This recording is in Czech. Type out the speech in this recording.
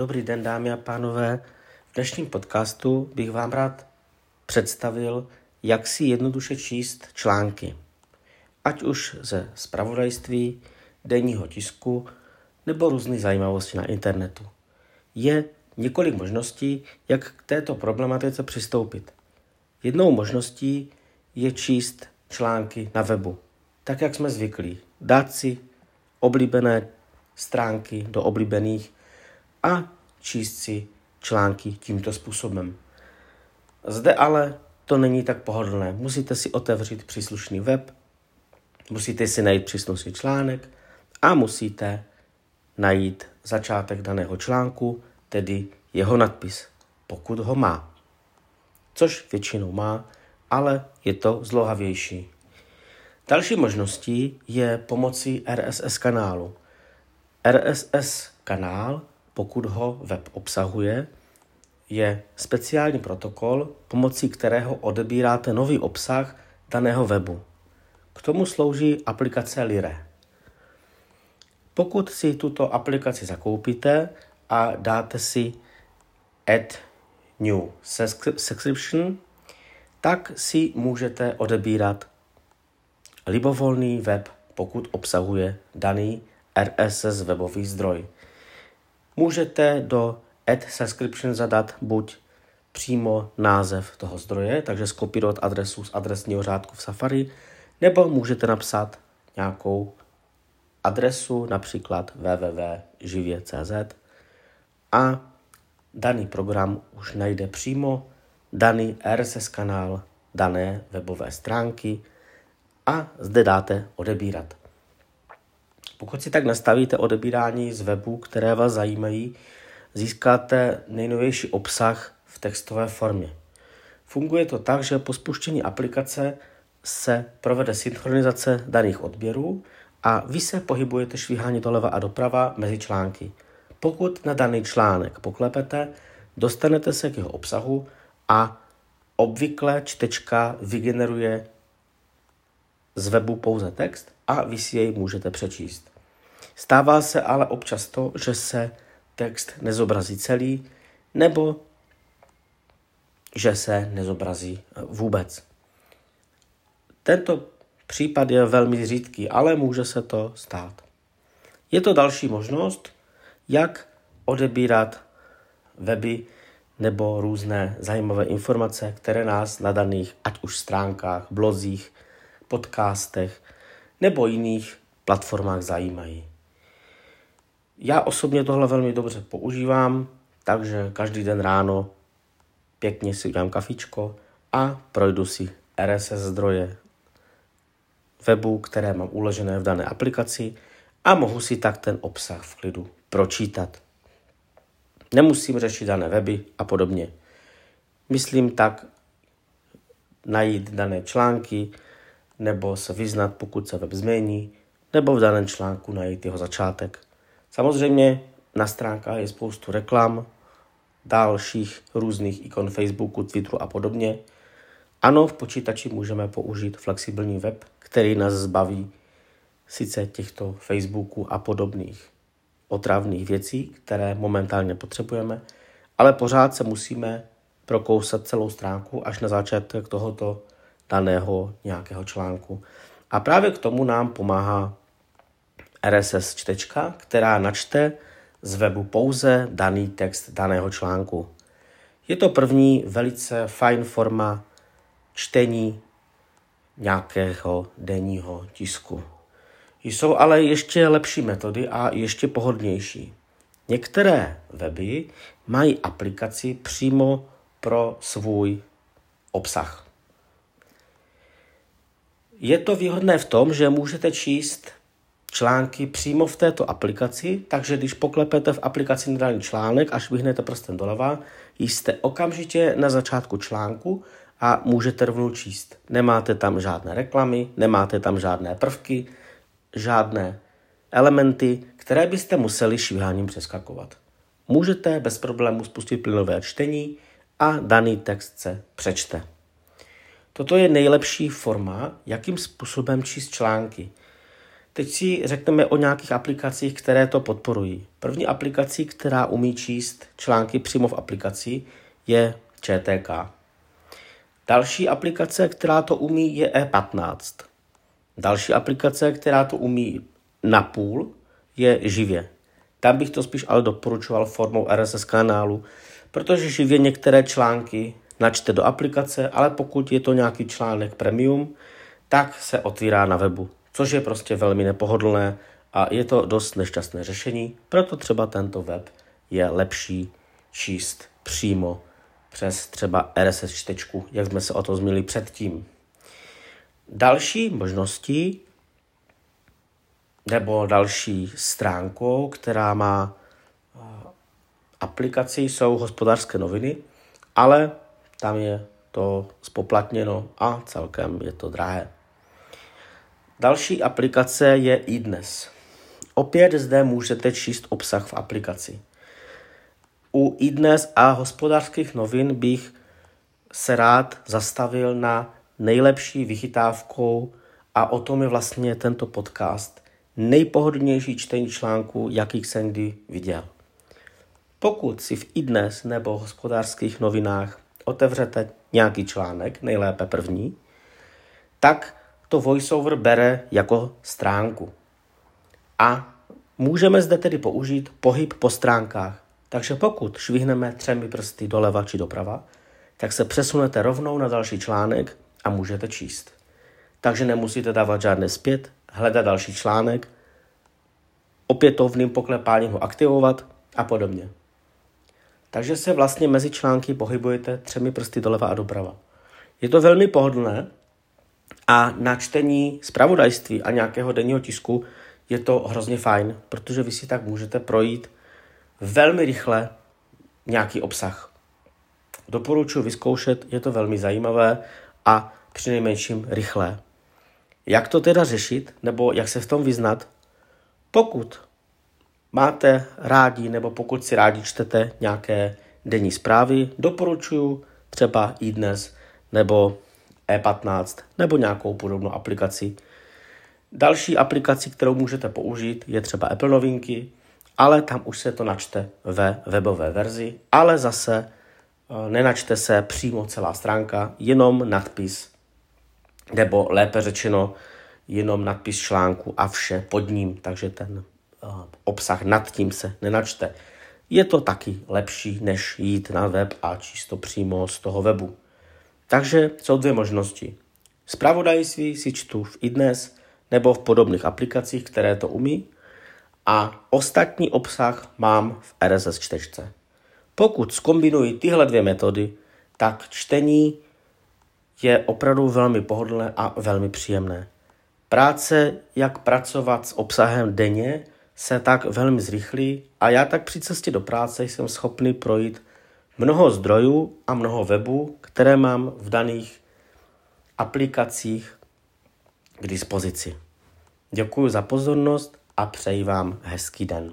Dobrý den, dámy a pánové. V dnešním podcastu bych vám rád představil, jak si jednoduše číst články. Ať už ze spravodajství, denního tisku nebo různé zajímavosti na internetu. Je několik možností, jak k této problematice přistoupit. Jednou možností je číst články na webu, tak jak jsme zvyklí. Dát si oblíbené stránky do oblíbených a číst si články tímto způsobem. Zde ale to není tak pohodlné. Musíte si otevřít příslušný web, musíte si najít příslušný článek a musíte najít začátek daného článku, tedy jeho nadpis, pokud ho má. Což většinou má, ale je to zlohavější. Další možností je pomocí RSS kanálu. RSS kanál, pokud ho web obsahuje, je speciální protokol, pomocí kterého odebíráte nový obsah daného webu. K tomu slouží aplikace Lire. Pokud si tuto aplikaci zakoupíte a dáte si Add New Subscription, tak si můžete odebírat libovolný web, pokud obsahuje daný RSS webový zdroj. Můžete do Add Subscription zadat buď přímo název toho zdroje, takže skopírovat adresu z adresního řádku v Safari, nebo můžete napsat nějakou adresu, například www.živě.cz a daný program už najde přímo daný RSS kanál dané webové stránky a zde dáte odebírat. Pokud si tak nastavíte odebírání z webů, které vás zajímají, získáte nejnovější obsah v textové formě. Funguje to tak, že po spuštění aplikace se provede synchronizace daných odběrů a vy se pohybujete švíhání doleva a doprava mezi články. Pokud na daný článek poklepete, dostanete se k jeho obsahu a obvykle čtečka vygeneruje z webu pouze text a vy si jej můžete přečíst. Stává se ale občas to, že se text nezobrazí celý nebo že se nezobrazí vůbec. Tento případ je velmi řídký, ale může se to stát. Je to další možnost, jak odebírat weby nebo různé zajímavé informace, které nás na daných, ať už stránkách, blozích, podcastech nebo jiných platformách zajímají. Já osobně tohle velmi dobře používám, takže každý den ráno pěkně si udělám kafičko a projdu si RSS zdroje webu, které mám uložené v dané aplikaci a mohu si tak ten obsah v klidu pročítat. Nemusím řešit dané weby a podobně. Myslím tak najít dané články, nebo se vyznat, pokud se web změní, nebo v daném článku najít jeho začátek. Samozřejmě na stránkách je spoustu reklam, dalších různých ikon Facebooku, Twitteru a podobně. Ano, v počítači můžeme použít flexibilní web, který nás zbaví sice těchto Facebooků a podobných otravných věcí, které momentálně potřebujeme, ale pořád se musíme prokousat celou stránku až na začátek tohoto daného nějakého článku. A právě k tomu nám pomáhá RSS čtečka, která načte z webu pouze daný text daného článku. Je to první velice fajn forma čtení nějakého denního tisku. Jsou ale ještě lepší metody a ještě pohodlnější. Některé weby mají aplikaci přímo pro svůj obsah. Je to výhodné v tom, že můžete číst články přímo v této aplikaci, takže když poklepete v aplikaci na daný článek a švihnete prstem doleva, jste okamžitě na začátku článku a můžete rovnou číst. Nemáte tam žádné reklamy, nemáte tam žádné prvky, žádné elementy, které byste museli šviháním přeskakovat. Můžete bez problému spustit plynové čtení a daný text se přečte. Toto je nejlepší forma, jakým způsobem číst články. Teď si řekneme o nějakých aplikacích, které to podporují. První aplikací, která umí číst články přímo v aplikaci, je ČTK. Další aplikace, která to umí, je E15. Další aplikace, která to umí na půl, je živě. Tam bych to spíš ale doporučoval formou RSS kanálu, protože živě některé články načte do aplikace, ale pokud je to nějaký článek premium, tak se otvírá na webu, což je prostě velmi nepohodlné a je to dost nešťastné řešení, proto třeba tento web je lepší číst přímo přes třeba RSS čtečku, jak jsme se o to zmínili předtím. Další možností nebo další stránkou, která má eh, aplikaci, jsou hospodářské noviny, ale tam je to spoplatněno a celkem je to drahé. Další aplikace je iDnes. Opět zde můžete číst obsah v aplikaci. U iDnes a hospodářských novin bych se rád zastavil na nejlepší vychytávkou a o tom je vlastně tento podcast. Nejpohodlnější čtení článku, jakých jsem kdy viděl. Pokud si v iDnes nebo hospodářských novinách otevřete nějaký článek, nejlépe první, tak to VoiceOver bere jako stránku. A můžeme zde tedy použít pohyb po stránkách. Takže pokud švihneme třemi prsty doleva či doprava, tak se přesunete rovnou na další článek a můžete číst. Takže nemusíte dávat žádné zpět, hledat další článek, opětovným poklepáním ho aktivovat a podobně. Takže se vlastně mezi články pohybujete třemi prsty doleva a doprava. Je to velmi pohodlné a na čtení zpravodajství a nějakého denního tisku je to hrozně fajn, protože vy si tak můžete projít velmi rychle nějaký obsah. Doporučuji vyzkoušet, je to velmi zajímavé a přinejmenším rychlé. Jak to teda řešit, nebo jak se v tom vyznat? Pokud máte rádi, nebo pokud si rádi čtete nějaké denní zprávy, doporučuji třeba i dnes, nebo E15, nebo nějakou podobnou aplikaci. Další aplikací, kterou můžete použít, je třeba Apple novinky, ale tam už se to načte ve webové verzi, ale zase eh, nenačte se přímo celá stránka, jenom nadpis, nebo lépe řečeno, jenom nadpis článku a vše pod ním, takže ten obsah nad tím se nenačte. Je to taky lepší, než jít na web a číst to přímo z toho webu. Takže jsou dvě možnosti. Spravodajství si čtu v iDnes nebo v podobných aplikacích, které to umí, a ostatní obsah mám v RSS čtečce. Pokud skombinuji tyhle dvě metody, tak čtení je opravdu velmi pohodlné a velmi příjemné. Práce, jak pracovat s obsahem denně, se tak velmi zrychlí a já tak při cestě do práce jsem schopný projít mnoho zdrojů a mnoho webů, které mám v daných aplikacích k dispozici. Děkuji za pozornost a přeji vám hezký den.